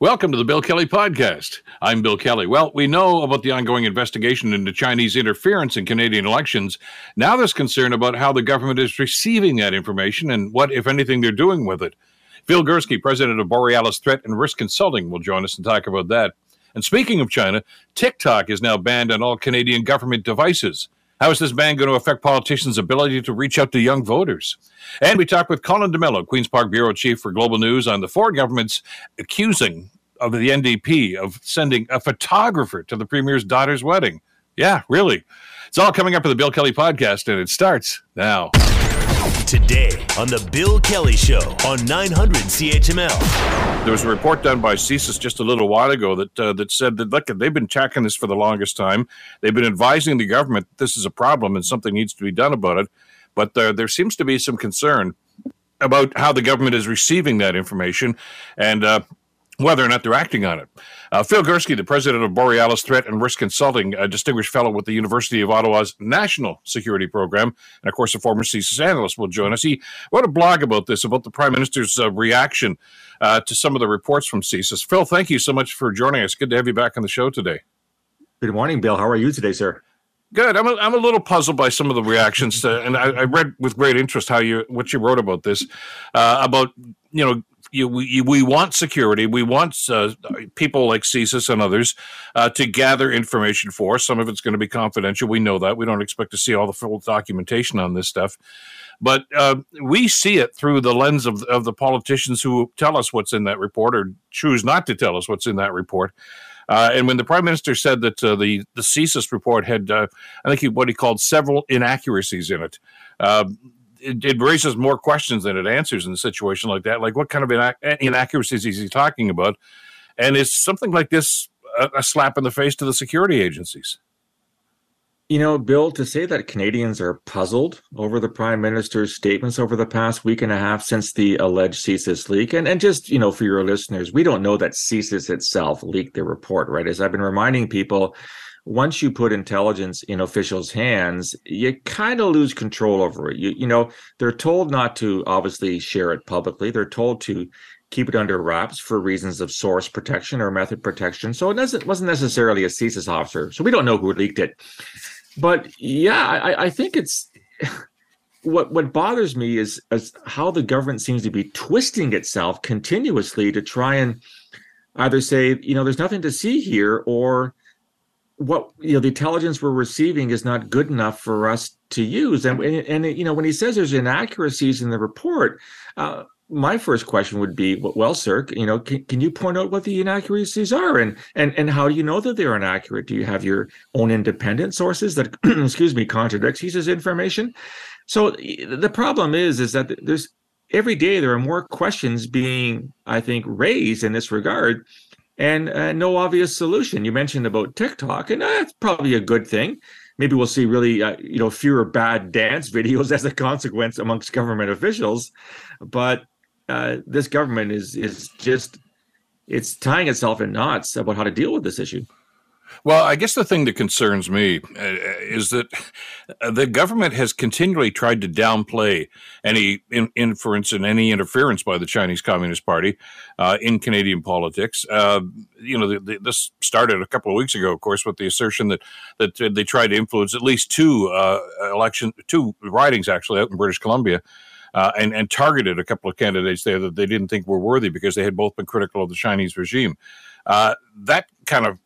Welcome to the Bill Kelly Podcast. I'm Bill Kelly. Well, we know about the ongoing investigation into Chinese interference in Canadian elections. Now there's concern about how the government is receiving that information and what, if anything, they're doing with it. Phil Gurski, president of Borealis Threat and Risk Consulting, will join us and talk about that. And speaking of China, TikTok is now banned on all Canadian government devices. How is this ban going to affect politicians' ability to reach out to young voters? And we talked with Colin D'Mello, Queen's Park Bureau Chief for Global News, on the Ford government's accusing of the NDP of sending a photographer to the Premier's daughter's wedding. Yeah, really. It's all coming up in the Bill Kelly podcast, and it starts now. Today on the Bill Kelly Show on 900 CHML. There was a report done by CSIS just a little while ago that uh, that said that look, they've been tracking this for the longest time. They've been advising the government that this is a problem and something needs to be done about it. But there, there seems to be some concern about how the government is receiving that information, and uh, whether or not they're acting on it. Uh, Phil Gurski, the president of Borealis Threat and Risk Consulting, a distinguished fellow with the University of Ottawa's National Security Program, and of course a former CSIS analyst, will join us. He wrote a blog about this, about the Prime Minister's uh, reaction uh, to some of the reports from CSIS. Phil, thank you so much for joining us. Good to have you back on the show today. Good morning, Bill. How are you today, sir? Good. I'm a, I'm a little puzzled by some of the reactions, to, and I, I read with great interest how you what you wrote about this, uh, about you know you, we, we want security. We want uh, people like CSIS and others uh, to gather information for us. Some of it's going to be confidential. We know that. We don't expect to see all the full documentation on this stuff. But uh, we see it through the lens of, of the politicians who tell us what's in that report or choose not to tell us what's in that report. Uh, and when the prime minister said that uh, the the CSIS report had, uh, I think he, what he called several inaccuracies in it, uh, it, it, raises more questions than it answers in a situation like that. Like, what kind of inac- inaccuracies is he talking about? And is something like this a, a slap in the face to the security agencies? You know, Bill, to say that Canadians are puzzled over the Prime Minister's statements over the past week and a half since the alleged CSIS leak, and, and just, you know, for your listeners, we don't know that CSIS itself leaked the report, right? As I've been reminding people, once you put intelligence in officials' hands, you kind of lose control over it. You, you know, they're told not to obviously share it publicly. They're told to keep it under wraps for reasons of source protection or method protection. So it wasn't necessarily a CSIS officer. So we don't know who leaked it. But yeah, I, I think it's what what bothers me is, is how the government seems to be twisting itself continuously to try and either say, you know, there's nothing to see here or what you know the intelligence we're receiving is not good enough for us to use. And and, you know when he says there's inaccuracies in the report uh, my first question would be well sir you know can, can you point out what the inaccuracies are? And and and how do you know that they're inaccurate? Do you have your own independent sources that excuse me contradicts his information? So the problem is is that there's every day there are more questions being i think raised in this regard and uh, no obvious solution. You mentioned about TikTok, and that's probably a good thing. Maybe we'll see really, uh, you know, fewer bad dance videos as a consequence amongst government officials. But uh, this government is is just it's tying itself in knots about how to deal with this issue. Well, I guess the thing that concerns me uh, is that uh, the government has continually tried to downplay any in- inference and any interference by the Chinese Communist Party uh, in Canadian politics. Uh, you know, the, the, this started a couple of weeks ago, of course, with the assertion that that they tried to influence at least two uh, election, two ridings actually out in British Columbia. Uh, and, and targeted a couple of candidates there that they didn't think were worthy because they had both been critical of the Chinese regime. Uh, that kind of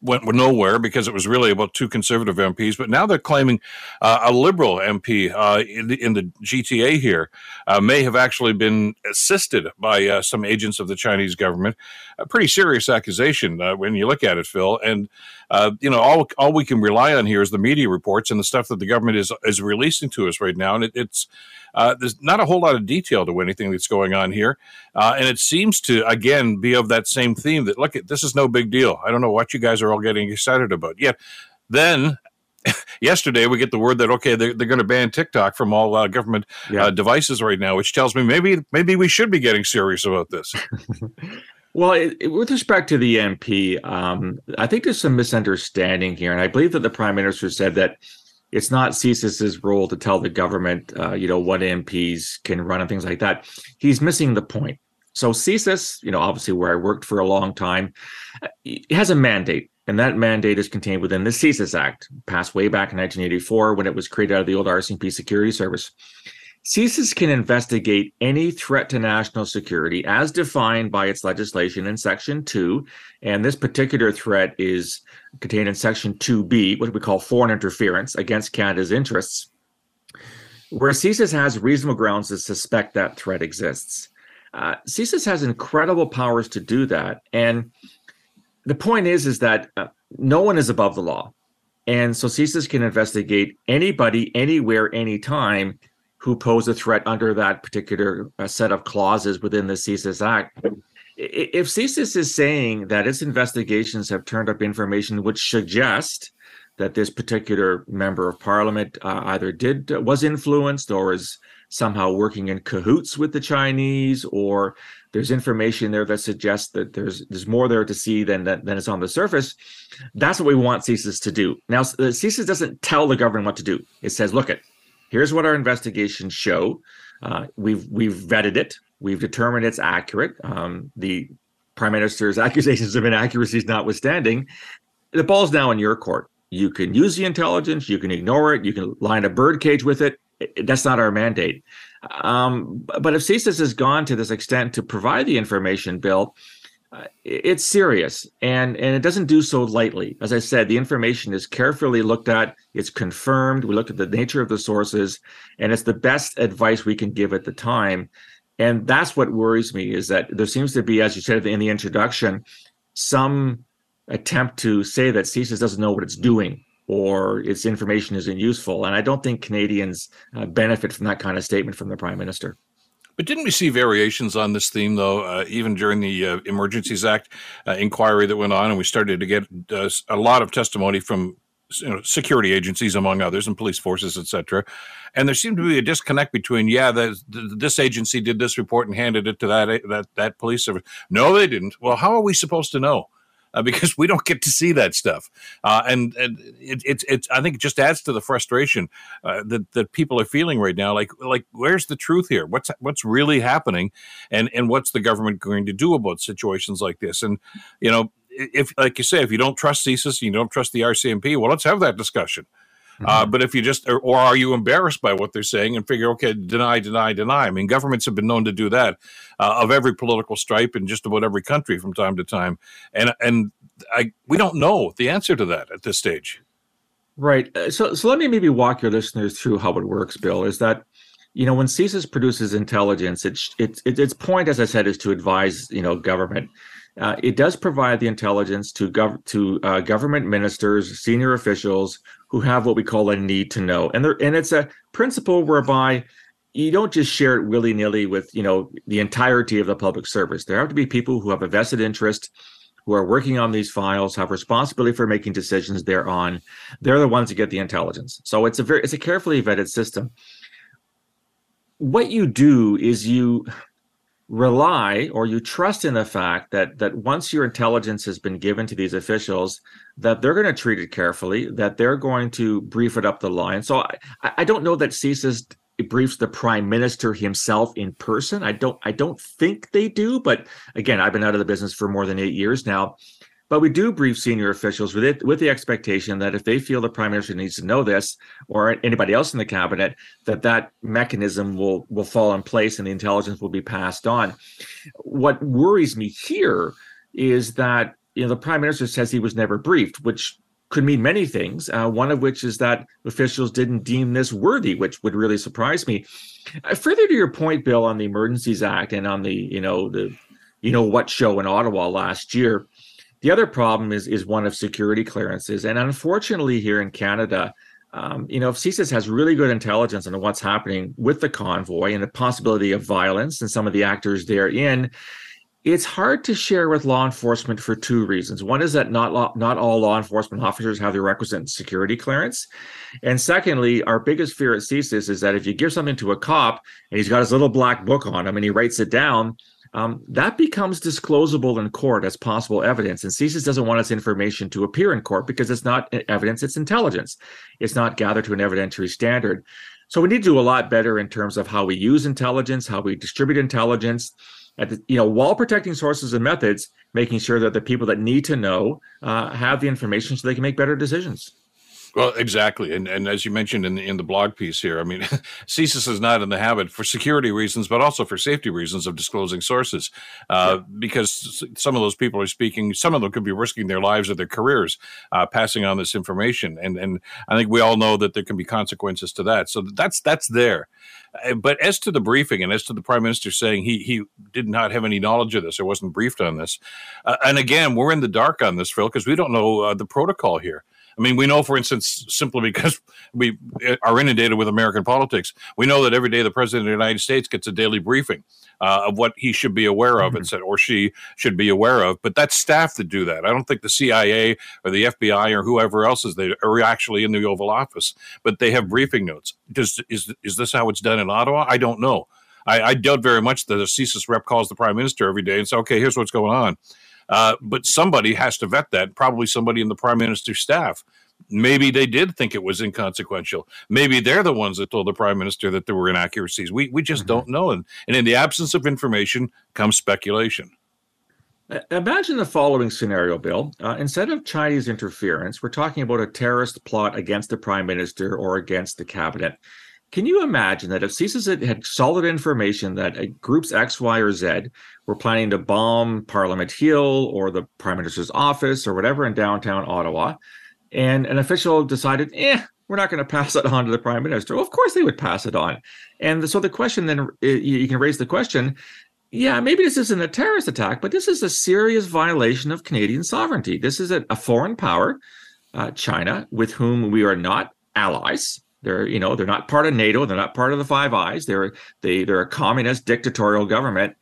went nowhere because it was really about two conservative MPs. But now they're claiming uh, a liberal MP uh, in, the, in, the, GTA here uh, may have actually been assisted by uh, some agents of the Chinese government. A pretty serious accusation uh, when you look at it, Phil. And uh, you know, all all we can rely on here is the media reports and the stuff that the government is is releasing to us right now. And it, it's uh, there's not a whole lot of detail to anything that's going on here, uh, and it seems to again be of that same theme that look, at this is no big deal. I don't know what you guys are all getting excited about. Yet then yesterday we get the word that okay they're, they're going to ban tiktok from all uh, government yeah. uh, devices right now which tells me maybe maybe we should be getting serious about this well it, it, with respect to the mp um, i think there's some misunderstanding here and i believe that the prime minister said that it's not CSIS's role to tell the government, uh, you know, what MPs can run and things like that. He's missing the point. So CSIS, you know, obviously where I worked for a long time, has a mandate. And that mandate is contained within the CSIS Act, passed way back in 1984 when it was created out of the old RCMP Security Service. CSIS can investigate any threat to national security as defined by its legislation in Section 2. And this particular threat is contained in Section 2B, what we call foreign interference against Canada's interests, where CSIS has reasonable grounds to suspect that threat exists. Uh, CSIS has incredible powers to do that. And the point is, is that uh, no one is above the law. And so CSIS can investigate anybody, anywhere, anytime who pose a threat under that particular uh, set of clauses within the CSIS Act. If CSIS is saying that its investigations have turned up information which suggests that this particular member of parliament uh, either did uh, was influenced or is somehow working in cahoots with the Chinese, or there's information there that suggests that there's there's more there to see than than, than is on the surface. That's what we want CSIS to do. Now, CSIS doesn't tell the government what to do. It says, "Look, it here's what our investigations show. Uh, we've we've vetted it. We've determined it's accurate. Um, the prime minister's accusations of inaccuracies notwithstanding, the ball's now in your court. You can use the intelligence. You can ignore it. You can line a birdcage with it that's not our mandate. Um, but if CSIS has gone to this extent to provide the information, Bill, uh, it's serious and and it doesn't do so lightly. As I said, the information is carefully looked at. It's confirmed. We looked at the nature of the sources, and it's the best advice we can give at the time. And that's what worries me is that there seems to be, as you said in the introduction, some attempt to say that CSIS doesn't know what it's doing or its information isn't useful. And I don't think Canadians uh, benefit from that kind of statement from the Prime Minister. But didn't we see variations on this theme, though, uh, even during the uh, Emergencies Act uh, inquiry that went on, and we started to get uh, a lot of testimony from you know, security agencies, among others, and police forces, et cetera. And there seemed to be a disconnect between, yeah, the, the, this agency did this report and handed it to that that that police service. No, they didn't. Well, how are we supposed to know? Uh, because we don't get to see that stuff. Uh, and and it, it's it's I think it just adds to the frustration uh, that that people are feeling right now. Like like where's the truth here? What's what's really happening, and and what's the government going to do about situations like this? And you know. If, like you say, if you don't trust CSIS, you don't trust the RCMP. Well, let's have that discussion. Uh, mm-hmm. But if you just, or, or, are you embarrassed by what they're saying and figure, okay, deny, deny, deny? I mean, governments have been known to do that uh, of every political stripe in just about every country from time to time, and and I we don't know the answer to that at this stage. Right. Uh, so so let me maybe walk your listeners through how it works. Bill is that you know when CSIS produces intelligence, its its its point, as I said, is to advise you know government. Uh, it does provide the intelligence to gov- to uh, government ministers, senior officials who have what we call a need to know, and there and it's a principle whereby you don't just share it willy nilly with you know the entirety of the public service. There have to be people who have a vested interest, who are working on these files, have responsibility for making decisions thereon. They're the ones that get the intelligence. So it's a very it's a carefully vetted system. What you do is you rely or you trust in the fact that that once your intelligence has been given to these officials that they're going to treat it carefully that they're going to brief it up the line. So i, I don't know that CSIS briefs the prime minister himself in person. I don't i don't think they do but again i've been out of the business for more than eight years now but we do brief senior officials with it with the expectation that if they feel the prime minister needs to know this or anybody else in the cabinet, that that mechanism will will fall in place and the intelligence will be passed on. What worries me here is that you know the prime minister says he was never briefed, which could mean many things. Uh, one of which is that officials didn't deem this worthy, which would really surprise me. Uh, further to your point, Bill, on the Emergencies Act and on the you know the you know what show in Ottawa last year the other problem is is one of security clearances, and unfortunately, here in Canada, um, you know, if CSIS has really good intelligence on what's happening with the convoy and the possibility of violence and some of the actors therein, it's hard to share with law enforcement for two reasons. One is that not law, not all law enforcement officers have the requisite security clearance, and secondly, our biggest fear at CSIS is that if you give something to a cop and he's got his little black book on him and he writes it down, um, that becomes disclosable in court as possible evidence. And CSIS doesn't want its information to appear in court because it's not evidence, it's intelligence. It's not gathered to an evidentiary standard. So we need to do a lot better in terms of how we use intelligence, how we distribute intelligence. the, you know while protecting sources and methods, making sure that the people that need to know uh, have the information so they can make better decisions. Well, exactly, and and as you mentioned in the, in the blog piece here, I mean, CSIS is not in the habit for security reasons, but also for safety reasons of disclosing sources, uh, yeah. because some of those people are speaking. Some of them could be risking their lives or their careers uh, passing on this information, and and I think we all know that there can be consequences to that. So that's that's there. Uh, but as to the briefing and as to the prime minister saying he he did not have any knowledge of this or wasn't briefed on this, uh, and again, we're in the dark on this, Phil, because we don't know uh, the protocol here. I mean, we know, for instance, simply because we are inundated with American politics, we know that every day the president of the United States gets a daily briefing uh, of what he should be aware of, mm-hmm. and or she should be aware of. But that's staff that do that. I don't think the CIA or the FBI or whoever else is they are actually in the Oval Office, but they have briefing notes. Does is is this how it's done in Ottawa? I don't know. I, I doubt very much that a CSIS rep calls the prime minister every day and says, "Okay, here's what's going on." Uh, but somebody has to vet that, probably somebody in the prime minister's staff. Maybe they did think it was inconsequential. Maybe they're the ones that told the prime minister that there were inaccuracies. We, we just mm-hmm. don't know. And, and in the absence of information comes speculation. Imagine the following scenario, Bill. Uh, instead of Chinese interference, we're talking about a terrorist plot against the prime minister or against the cabinet. Can you imagine that if CSIS had solid information that uh, groups X, Y, or Z were planning to bomb Parliament Hill or the Prime Minister's office or whatever in downtown Ottawa, and an official decided, eh, we're not going to pass it on to the Prime Minister? Well, of course they would pass it on. And so the question then, you can raise the question yeah, maybe this isn't a terrorist attack, but this is a serious violation of Canadian sovereignty. This is a, a foreign power, uh, China, with whom we are not allies they're, you know, they're not part of NATO. They're not part of the Five Eyes. They're they they're a communist dictatorial government,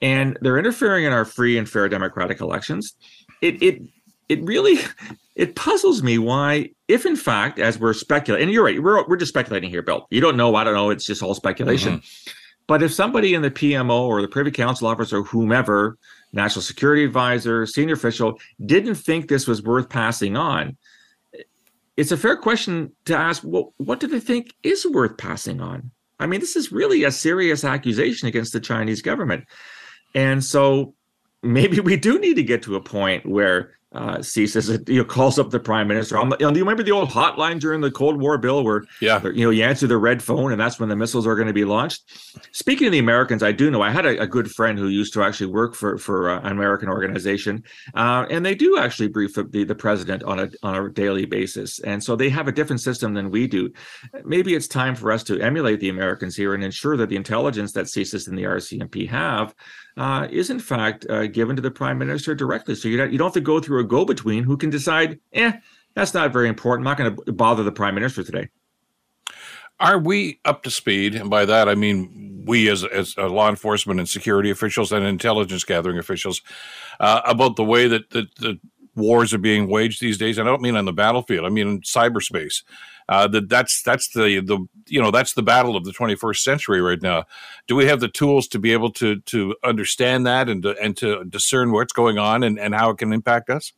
and they're interfering in our free and fair democratic elections. It it it really it puzzles me why, if in fact, as we're speculating, and you're right, we're we're just speculating here, Bill. You don't know. I don't know. It's just all speculation. Mm-hmm. But if somebody in the PMO or the Privy Council office or whomever, national security advisor, senior official, didn't think this was worth passing on, it's a fair question to ask well, what do they think is worth passing on? I mean, this is really a serious accusation against the Chinese government. And so maybe we do need to get to a point where uh, CSIS you know calls up the prime minister. You know, do you remember the old hotline during the Cold War, Bill, where yeah, you know you answer the red phone and that's when the missiles are going to be launched? Speaking of the Americans, I do know I had a, a good friend who used to actually work for for uh, an American organization, uh, and they do actually brief the, the president on a on a daily basis, and so they have a different system than we do. Maybe it's time for us to emulate the Americans here and ensure that the intelligence that CSIS and the RCMP have uh, is in fact uh, given to the prime minister directly. So you don't, you don't have to go through a go between who can decide, eh, that's not very important. I'm not going to bother the prime minister today. Are we up to speed? And by that, I mean we as, as uh, law enforcement and security officials and intelligence gathering officials uh, about the way that that, the wars are being waged these days. I don't mean on the battlefield. I mean in cyberspace. Uh, that that's that's the the you know that's the battle of the 21st century right now. Do we have the tools to be able to to understand that and to, and to discern what's going on and, and how it can impact us?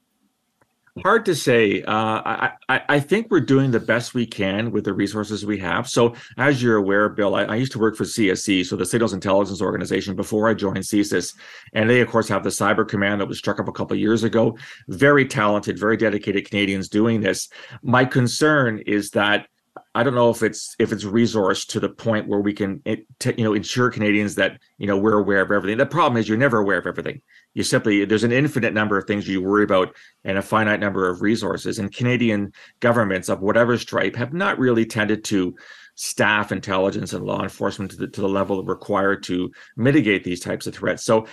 Hard to say. Uh, I, I, I think we're doing the best we can with the resources we have. So, as you're aware, Bill, I, I used to work for CSE, so the Signals Intelligence Organization, before I joined CSIS, and they, of course, have the Cyber Command that was struck up a couple years ago. Very talented, very dedicated Canadians doing this. My concern is that I don't know if it's if it's resourced to the point where we can it, you know ensure Canadians that you know we're aware of everything. The problem is you're never aware of everything. You simply there's an infinite number of things you worry about and a finite number of resources. And Canadian governments of whatever stripe have not really tended to staff intelligence and law enforcement to the, to the level required to mitigate these types of threats. So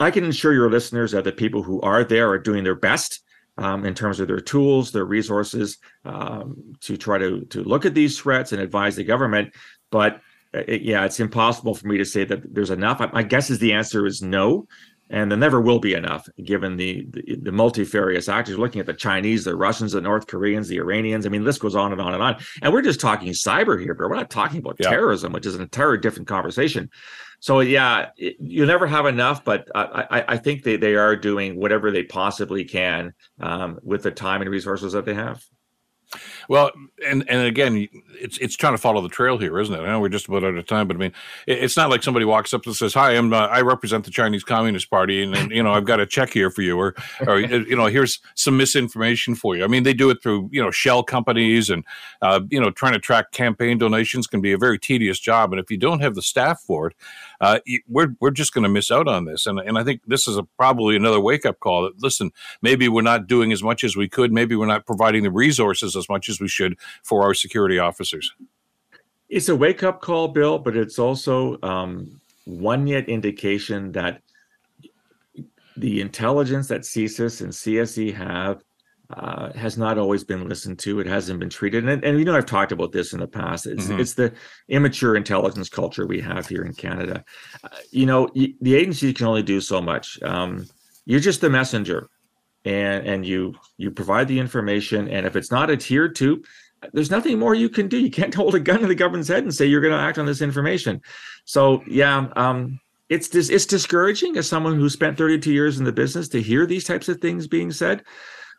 I can assure your listeners that the people who are there are doing their best um, in terms of their tools, their resources um, to try to to look at these threats and advise the government. But uh, it, yeah, it's impossible for me to say that there's enough. My guess is the answer is no, and there never will be enough given the the, the multifarious actors. Looking at the Chinese, the Russians, the North Koreans, the Iranians. I mean, this goes on and on and on. And we're just talking cyber here, but we're not talking about yeah. terrorism, which is an entirely different conversation. So yeah, it, you never have enough, but I, I, think they, they are doing whatever they possibly can um, with the time and resources that they have. Well, and and again, it's it's trying to follow the trail here, isn't it? I know we're just about out of time, but I mean, it's not like somebody walks up and says, "Hi, I'm uh, I represent the Chinese Communist Party, and, and, you know I've got a check here for you," or or you know here's some misinformation for you. I mean, they do it through you know shell companies, and uh, you know trying to track campaign donations can be a very tedious job, and if you don't have the staff for it, uh, we're we're just going to miss out on this. And and I think this is a, probably another wake up call. That listen, maybe we're not doing as much as we could, maybe we're not providing the resources as much as we should for our security officers. It's a wake up call, Bill, but it's also um, one yet indication that the intelligence that CSIS and CSE have uh, has not always been listened to. It hasn't been treated, and, and you know I've talked about this in the past. It's mm-hmm. it's the immature intelligence culture we have here in Canada. Uh, you know, y- the agency can only do so much. Um, you're just the messenger, and and you you provide the information, and if it's not adhered to, there's nothing more you can do. You can't hold a gun to the government's head and say you're going to act on this information. So yeah, um, it's dis- it's discouraging as someone who spent 32 years in the business to hear these types of things being said.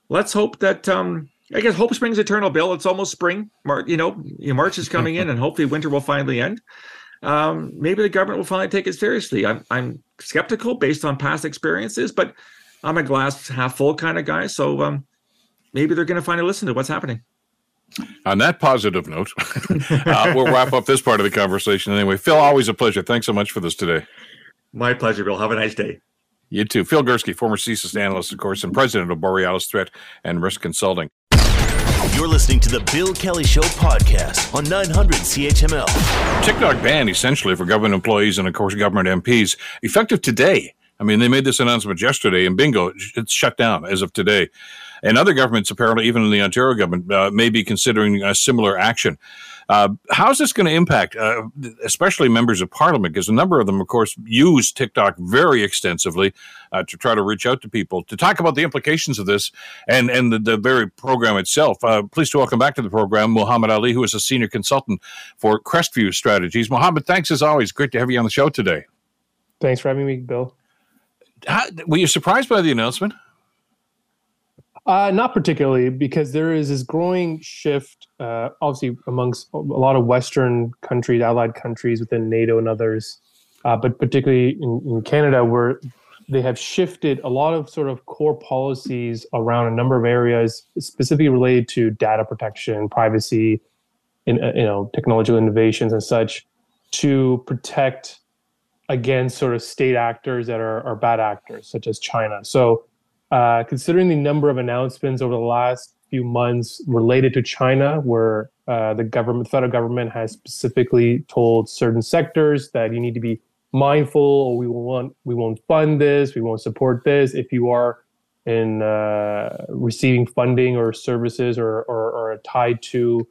Let's hope that um, I guess hope springs eternal, Bill. It's almost spring. Mar- you know, March is coming in, and hopefully winter will finally end. Um, maybe the government will finally take it seriously. I'm I'm skeptical based on past experiences, but I'm a glass half full kind of guy. So um, maybe they're going to finally listen to what's happening. On that positive note, uh, we'll wrap up this part of the conversation anyway. Phil, always a pleasure. Thanks so much for this today. My pleasure, Bill. Have a nice day. You too. Phil Gurski, former CSIS analyst, of course, and president of Borealis Threat and Risk Consulting. You're listening to the Bill Kelly Show podcast on 900 CHML. TikTok ban essentially for government employees and, of course, government MPs effective today. I mean, they made this announcement yesterday, and bingo, it's shut down as of today. And other governments, apparently, even in the Ontario government, uh, may be considering a similar action. Uh, how's this going to impact, uh, especially members of parliament? Because a number of them, of course, use TikTok very extensively uh, to try to reach out to people. To talk about the implications of this and, and the, the very program itself, uh, pleased to welcome back to the program Muhammad Ali, who is a senior consultant for Crestview Strategies. Muhammad, thanks as always. Great to have you on the show today. Thanks for having me, Bill. How, were you surprised by the announcement? Uh, not particularly, because there is this growing shift, uh, obviously amongst a lot of Western countries, allied countries within NATO and others, uh, but particularly in, in, Canada, where they have shifted a lot of sort of core policies around a number of areas, specifically related to data protection, privacy, in, uh, you know, technological innovations and such, to protect against sort of state actors that are, are bad actors, such as China. So uh, considering the number of announcements over the last few months related to China, where uh, the government, federal government, has specifically told certain sectors that you need to be mindful, or we want we won't fund this, we won't support this if you are in uh, receiving funding or services or or, or tied to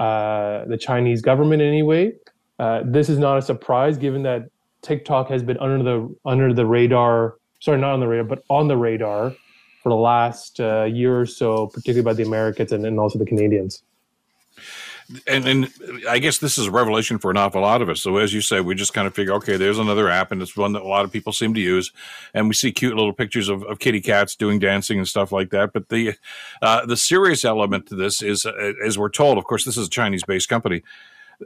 uh, the Chinese government in any way. Uh, this is not a surprise, given that TikTok has been under the under the radar sorry, not on the radar, but on the radar for the last uh, year or so, particularly by the Americans and, also the Canadians. And, and I guess this is a revelation for an awful lot of us. So as you say, we just kind of figure, okay, there's another app, and it's one that a lot of people seem to use, and we see cute little pictures of, of kitty cats doing dancing and stuff like that. But the uh, the serious element to this is, uh, as we're told, of course, this is a Chinese-based company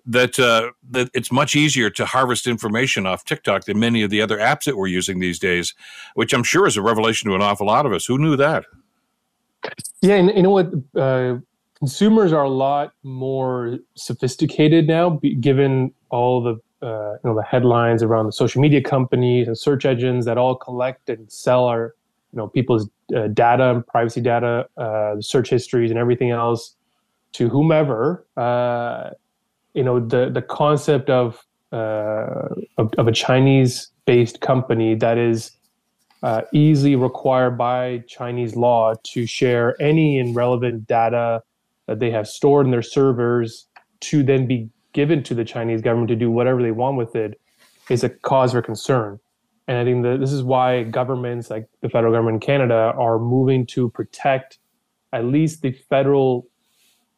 that uh, that it's much easier to harvest information off TikTok than many of the other apps that we're using these days, which I'm sure is a revelation to an awful lot of us. Who knew that? Yeah, and you know what? Uh, consumers are a lot more sophisticated now, given all the uh, you know the headlines around the social media companies and search engines that all collect and sell our you know people's uh, data, privacy data, uh, search histories, and everything else to whomever uh, you know the the concept of uh, of, of, a Chinese based company that is uh, easily required by Chinese law to share any and relevant data that they have stored in their servers to then be given to the Chinese government to do whatever they want with it is a cause for concern. And I think that this is why governments like the federal government in Canada are moving to protect at least the federal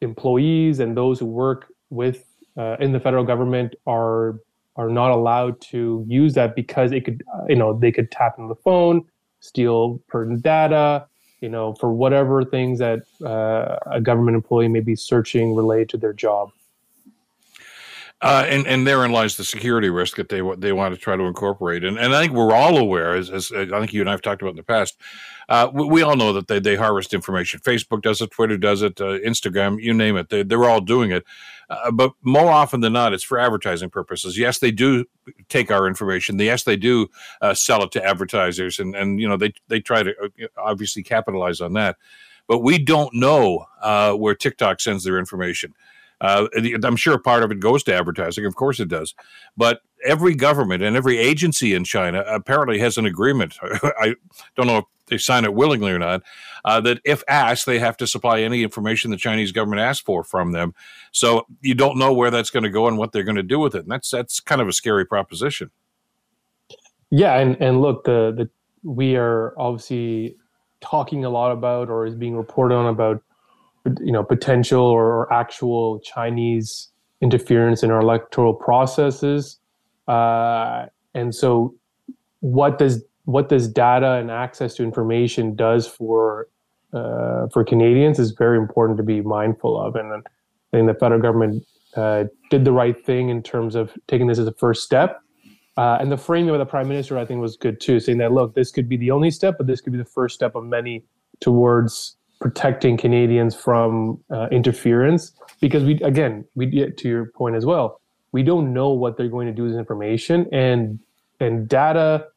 employees and those who work with uh, in the federal government are are not allowed to use that because it could uh, you know they could tap into the phone steal pertinent data you know, for whatever things that uh, a government employee may be searching related to their job. Uh, and and therein lies the security risk that they they want to try to incorporate. And and I think we're all aware, as, as I think you and I have talked about in the past, uh, we, we, all know that they, they harvest information. Facebook does it, Twitter does it, uh, Instagram, you name it. They, they're all doing it. Uh, but more often than not, it's for advertising purposes. Yes, they do take our information. Yes, they do uh, sell it to advertisers, and and you know they they try to uh, obviously capitalize on that. But we don't know where TikTok sends their information. Uh, I'm sure part of it goes to advertising. Of course it does. But every government and every agency in China apparently has an agreement. I don't know if they sign it willingly or not, uh, that if asked, they have to supply any information the Chinese government asks for from them. So you don't know where that's going to go and what they're going to do with it. And that's that's kind of a scary proposition. Yeah, and and look, the the we are obviously talking a lot about or is being reported on about you know potential or actual Chinese interference in our electoral processes. Uh, and so, what does what does data and access to information does for uh, for Canadians is very important to be mindful of. And I think the federal government uh, did the right thing in terms of taking this as a first step. Uh, and the framing of the prime minister, I think, was good too, saying that look, this could be the only step, but this could be the first step of many towards protecting Canadians from uh, interference because we again we get to your point as well we don't know what they're going to do with information and and data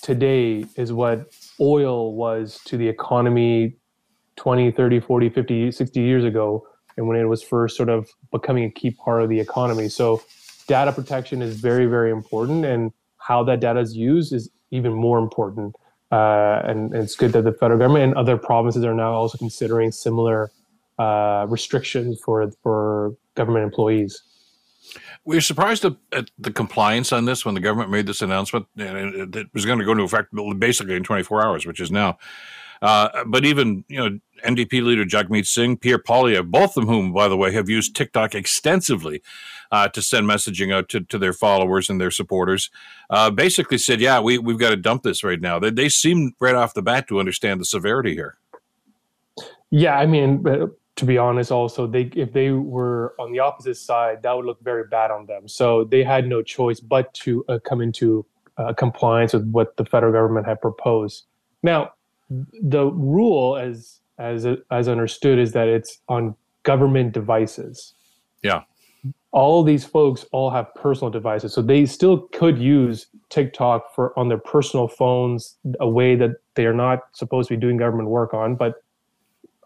today is what oil was to the economy 20 30 40 50 60 years ago and when it was first sort of becoming a key part of the economy. So data protection is very very important and how that data is used is even more important uh, and, it's good that the federal government and other provinces are now also considering similar uh, restrictions for for government employees. We were surprised at, the compliance on this when the government made this announcement, and it, was going to go into effect basically in 24 hours, which is now. Uh, but even you know NDP leader Jagmeet Singh, Pierre Poilievre, both of whom, by the way, have used TikTok extensively uh, to send messaging out to, to their followers and their supporters, uh, basically said, "Yeah, we we've got to dump this right now." They they seem right off the bat to understand the severity here. Yeah, I mean, to be honest, also they if they were on the opposite side, that would look very bad on them. So they had no choice but to uh, come into uh, compliance with what the federal government had proposed. Now, the rule, as as as understood, is that it's on government devices. Yeah. All these folks all have personal devices so they still could use tiktok for on their personal phones a way that they are not supposed to be doing government work on but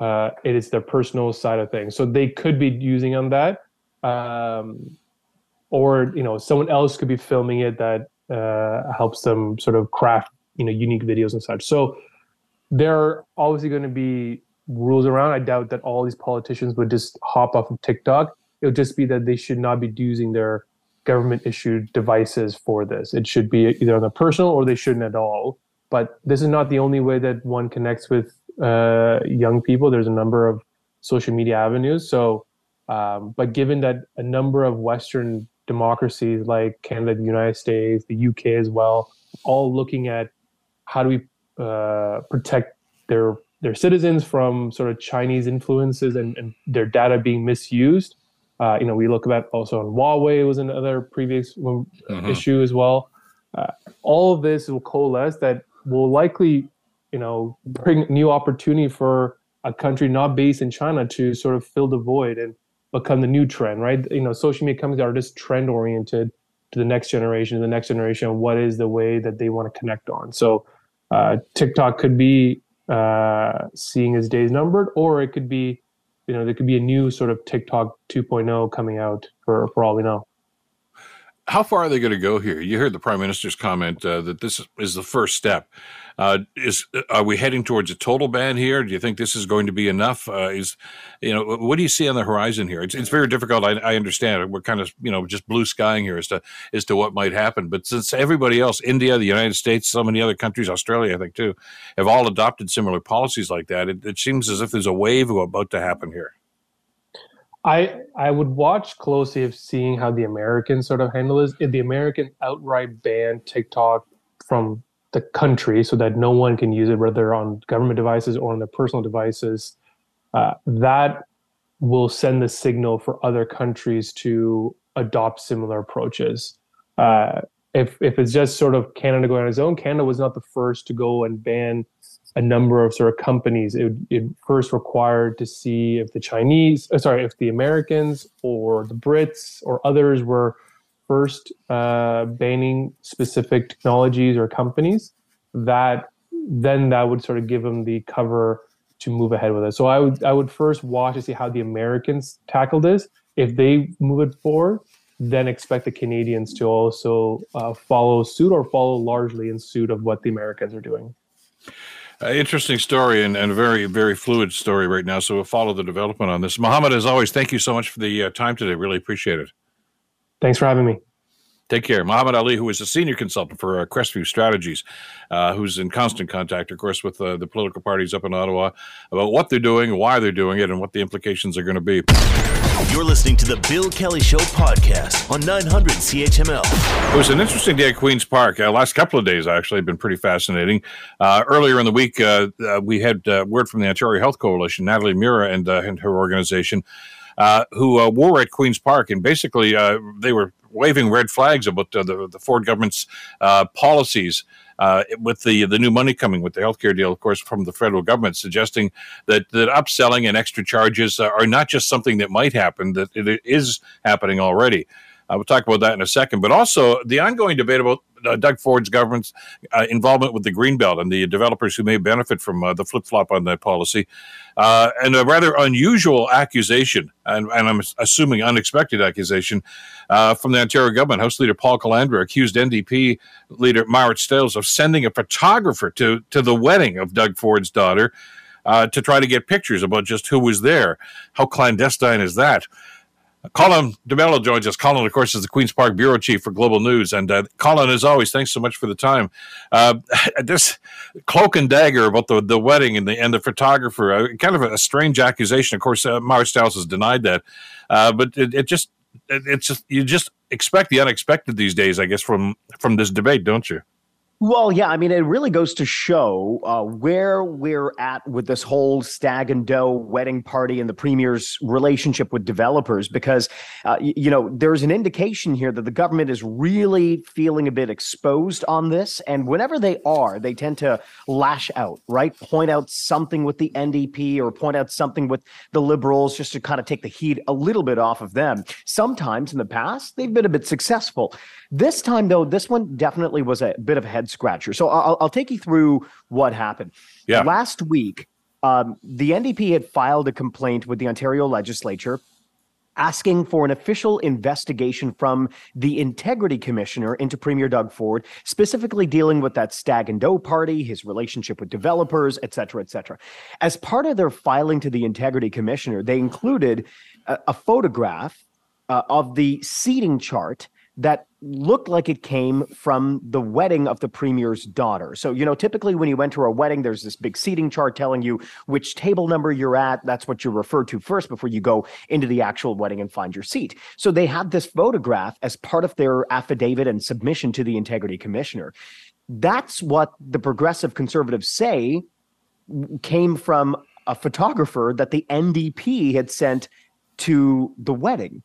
uh, it is their personal side of things. So they could be using on that um, or you know someone else could be filming it that uh, helps them sort of craft you know unique videos and such. So there are obviously going to be rules around i doubt that all these politicians would just hop off of tiktok it would just be that they should not be using their government issued devices for this. It should be either on the personal or they shouldn't at all. But this is not the only way that one connects with uh, young people. There's a number of social media avenues. So, um, but given that a number of Western democracies like Canada, the United States, the UK as well, all looking at how do we uh, protect their their citizens from sort of Chinese influences and, and their data being misused. Uh, you know, we look at also on Huawei was another previous mm-hmm. issue as well. Uh, all of this will coalesce that will likely, you know, bring new opportunity for a country not based in China to sort of fill the void and become the new trend, right? You know, social media companies are just trend oriented to the next generation, the next generation, what is the way that they want to connect on. So uh, TikTok could be uh, seeing its days numbered, or it could be you know there could be a new sort of TikTok 2.0 coming out for for all we know. How far are they going to go here? You heard the prime minister's comment uh, that this is the first step. Uh, is are we heading towards a total ban here? Do you think this is going to be enough? Uh, is you know what do you see on the horizon here? It's, it's very difficult. I, I understand We're kind of you know just blue skying here as to as to what might happen. But since everybody else, India, the United States, so many other countries, Australia, I think too, have all adopted similar policies like that, it, it seems as if there's a wave about to happen here. I I would watch closely of seeing how the Americans sort of handle this. If the American outright ban TikTok from the country so that no one can use it, whether on government devices or on their personal devices, uh, that will send the signal for other countries to adopt similar approaches. Uh, if if it's just sort of Canada going on its own, Canada was not the first to go and ban a number of sort of companies. It, it first required to see if the Chinese, uh, sorry, if the Americans or the Brits or others were first uh, banning specific technologies or companies. That then that would sort of give them the cover to move ahead with it. So I would I would first watch to see how the Americans tackle this. If they move it forward, then expect the Canadians to also uh, follow suit or follow largely in suit of what the Americans are doing. Uh, interesting story and, and a very, very fluid story right now. So we'll follow the development on this. Mohammed, as always, thank you so much for the uh, time today. Really appreciate it. Thanks for having me. Take care. Muhammad Ali, who is a senior consultant for uh, Crestview Strategies, uh, who's in constant contact, of course, with uh, the political parties up in Ottawa about what they're doing, why they're doing it, and what the implications are going to be. You're listening to the Bill Kelly Show podcast on 900 CHML. It was an interesting day at Queen's Park. Uh, last couple of days, actually, have been pretty fascinating. Uh, earlier in the week, uh, uh we had uh, word from the Ontario Health Coalition, Natalie Mehra and, uh, and her organization, who were at Queen's Park, and basically they were waving red flags about the, the Ford government's policies uh, with the the new money coming with the healthcare deal, of course, from the federal government, suggesting that that upselling and extra charges are not just something that might happen; that it is happening already. I will talk about that in a second, but also the ongoing debate about uh, Doug Ford's government's uh, involvement with the Greenbelt and the developers who may benefit from uh, the flip flop on that policy, uh, and a rather unusual accusation, and, and I'm assuming unexpected accusation uh, from the Ontario government. House Leader Paul Calandra accused NDP leader Marit Stiles of sending a photographer to to the wedding of Doug Ford's daughter. Uh, to try to get pictures about just who was there. How clandestine is that? Colin D'Mello joins us. Colin, of course, is the Queen's Park Bureau Chief for Global News. And uh, Colin, as always, thanks so much for the time. Uh, this cloak and dagger about the, the wedding and the and the photographer, uh, kind of a, strange accusation. Of course, uh, Marit Stiles has denied that. Uh, but it, it just it, it's just you just expect the unexpected these days, I guess, from from this debate, don't you? Well, yeah, I mean, it really goes to show uh, where we're at with this whole stag and doe wedding party and the premier's relationship with developers, because uh, you, know there's an indication here that the government is really feeling a bit exposed on this, and whenever they are, they tend to lash out, right? Point out something with the NDP or point out something with the Liberals, just to kind of take the heat a little bit off of them. Sometimes in the past, they've been a bit successful. This time, though, this one definitely was a bit of a head scratcher. So I'll, I'll take you through what happened. Yeah. Last week, um, the NDP had filed a complaint with the Ontario legislature asking for an official investigation from the integrity commissioner into premier doug ford specifically dealing with that stag and doe party his relationship with developers et cetera et cetera as part of their filing to the integrity commissioner they included a, a photograph uh, of the seating chart that looked like it came from the wedding of the premier's daughter. So, you know, typically when you enter a wedding, there's this big seating chart telling you which table number you're at. That's what you refer to first before you go into the actual wedding and find your seat. So they had this photograph as part of their affidavit and submission to the integrity commissioner. That's what the progressive conservatives say came from a photographer that the NDP had sent to the wedding.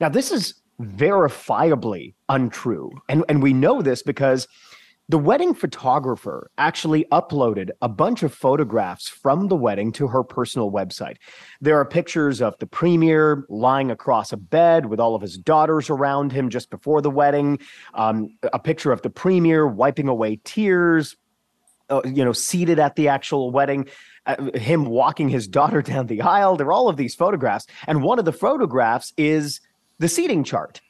Now, this is verifiably untrue. And, and we know this because the wedding photographer actually uploaded a bunch of photographs from the wedding to her personal website. There are pictures of the premier lying across a bed with all of his daughters around him just before the wedding, um, a picture of the premier wiping away tears, uh, you know, seated at the actual wedding. Uh, him walking his daughter down the aisle. There are all of these photographs. And one of the photographs is the seating chart.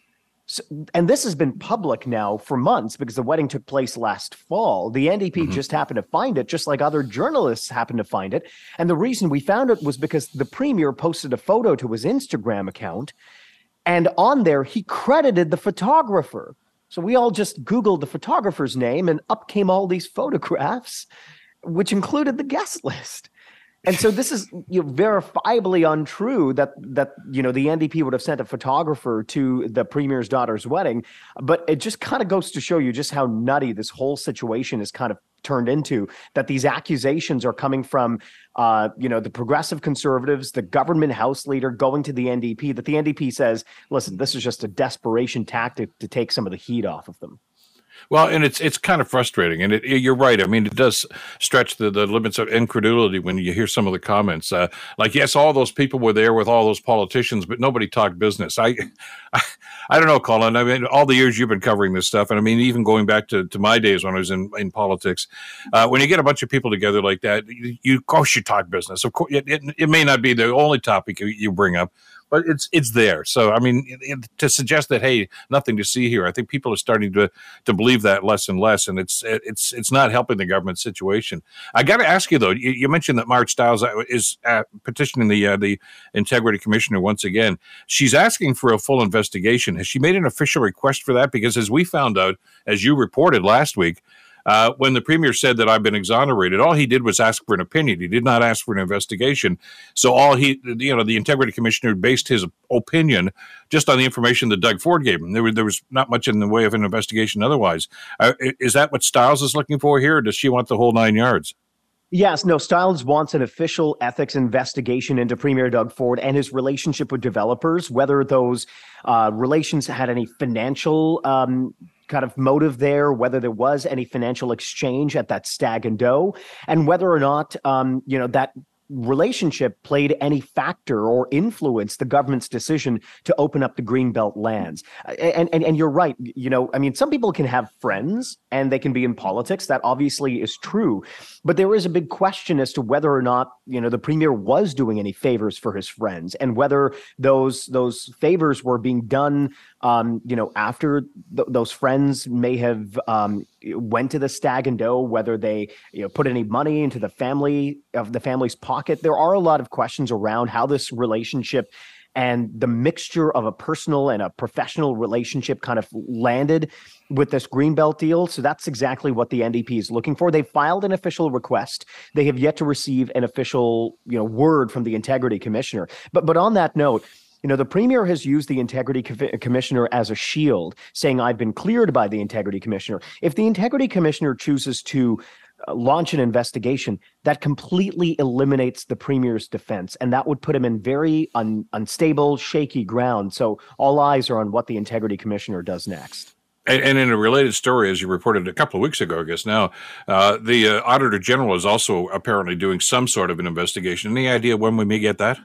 So, and this has been public now for months because the wedding took place last fall. The NDP mm-hmm. just happened to find it, just like other journalists happened to find it. And the reason we found it was because the premier posted a photo to his Instagram account. And on there, he credited the photographer. So we all just Googled the photographer's name, and up came all these photographs, which included the guest list. And so this is you know, verifiably untrue that that you know the NDP would have sent a photographer to the premier's daughter's wedding, but it just kind of goes to show you just how nutty this whole situation is kind of turned into. That these accusations are coming from, uh, you know, the progressive conservatives, the government house leader going to the NDP. That the NDP says, "Listen, this is just a desperation tactic to take some of the heat off of them." Well, and it's it's kind of frustrating, and it, you're right. I mean, it does stretch the, the limits of incredulity when you hear some of the comments. Uh, like, yes, all those people were there with all those politicians, but nobody talked business. I, I, I don't know, Colin. I mean, all the years you've been covering this stuff, and I mean, even going back to, to my days when I was in in politics, uh, when you get a bunch of people together like that, you, you of course you talk business. Of course, it, it, it may not be the only topic you, you bring up, but it's it's there. So I mean, it, to suggest that hey, nothing to see here, I think people are starting to to believe that less and less, and it's it's it's not helping the government situation. I got to ask you though, you, you, mentioned that Marit Stiles uh, is uh, petitioning the uh, the integrity commissioner once again. She's asking for a full investigation. Has she made an official request for that? Because as we found out, as you reported last week, uh, when the premier said that I've been exonerated, all he did was ask for an opinion. He did not ask for an investigation. So all he, you know, the integrity commissioner based his opinion just on the information that Doug Ford gave him. There was there was not much in the way of an investigation otherwise. Uh, is that what Stiles is looking for here, does she want the whole nine yards? Yes, no, Stiles wants an official ethics investigation into Premier Doug Ford and his relationship with developers, whether those uh, relations had any financial um, kind of motive there, whether there was any financial exchange at that stag and doe, and whether or not, um, you know, that relationship played any factor or influenced the government's decision to open up the greenbelt lands. And, and and you're right. You know i mean some people can have friends and they can be in politics. That obviously is true. But there is a big question as to whether or not you know the premier was doing any favors for his friends and whether those those favors were being done um, you know after th- those friends may have um, went to the stag and doe whether they you know put any money into the family of the family's pocket. There are a lot of questions around how this relationship and the mixture of a personal and a professional relationship kind of landed with this greenbelt deal. So that's exactly what the ndp is looking for. They filed an official request. They have yet to receive an official you know word from the integrity commissioner. But but on that note you know, the premier has used the integrity Co- commissioner as a shield, saying, I've been cleared by the integrity commissioner. If the integrity commissioner chooses to uh, launch an investigation, that completely eliminates the premier's defense. And that would put him in very un- unstable, shaky ground. So all eyes are on what the integrity commissioner does next. And, in a related story, as you reported a couple of weeks ago, I guess now, uh, the uh, Auditor General is also apparently doing some sort of an investigation. Any idea when we may get that?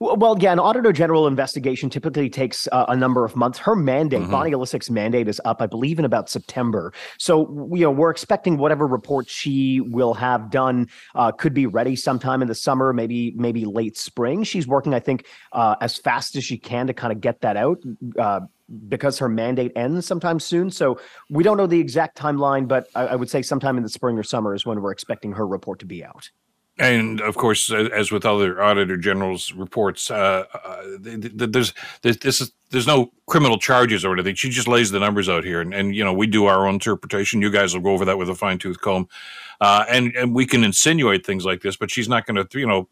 Well, yeah, an auditor general investigation typically takes uh, a number of months. Her mandate, mm-hmm. Bonnie Lysyk's mandate, is up, I believe, in about September. So, you know, we're expecting whatever report she will have done uh, could be ready sometime in the summer, maybe maybe late spring. She's working, I think, uh, as fast as she can to kind of get that out uh, because her mandate ends sometime soon. So we don't know the exact timeline, but I, I, would say sometime in the spring or summer is when we're expecting her report to be out and of course, as with other auditor generals reports, uh, uh, there's, there's this is, there's no criminal charges or anything. She just lays the numbers out here, and, and you know we do our own interpretation. You guys will go over that with a fine tooth comb, uh, and and we can insinuate things like this, but she's not going to you know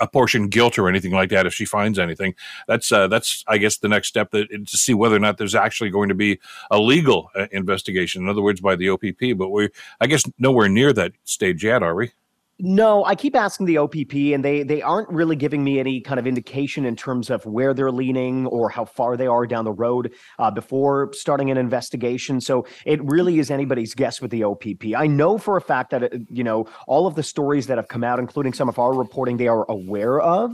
apportion guilt or anything like that if she finds anything. That's uh, that's I guess the next step that, to see whether or not there's actually going to be a legal uh, investigation. In other words, by the OPP. But we I guess nowhere near that stage yet, are we? No, I keep asking the OPP, and they they aren't really giving me any kind of indication in terms of where they're leaning or how far they are down the road uh, before starting an investigation. So it really is anybody's guess with the OPP. I know for a fact that uh, you know all of the stories that have come out, including some of our reporting, they are aware of,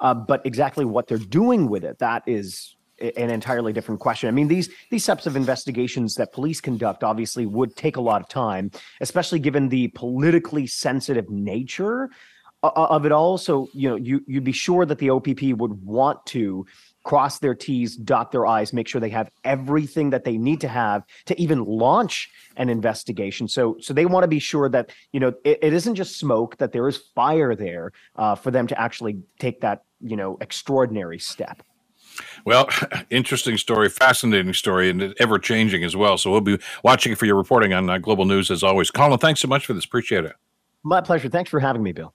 uh, but exactly what they're doing with it that is an entirely different question. I mean, these these types of investigations that police conduct obviously would take a lot of time, especially given the politically sensitive nature of it all. So, you know, you you'd be sure that the OPP would want to cross their T's, dot their I's, make sure they have everything that they need to have to even launch an investigation. So, so they want to be sure that you know it, it isn't just smoke; that there is fire there uh, for them to actually take that you know extraordinary step. Well, interesting story, fascinating story, and ever changing as well. So we'll be watching for your reporting on uh, Global News as always. Colin, thanks so much for this. Appreciate it. My pleasure. Thanks for having me, Bill.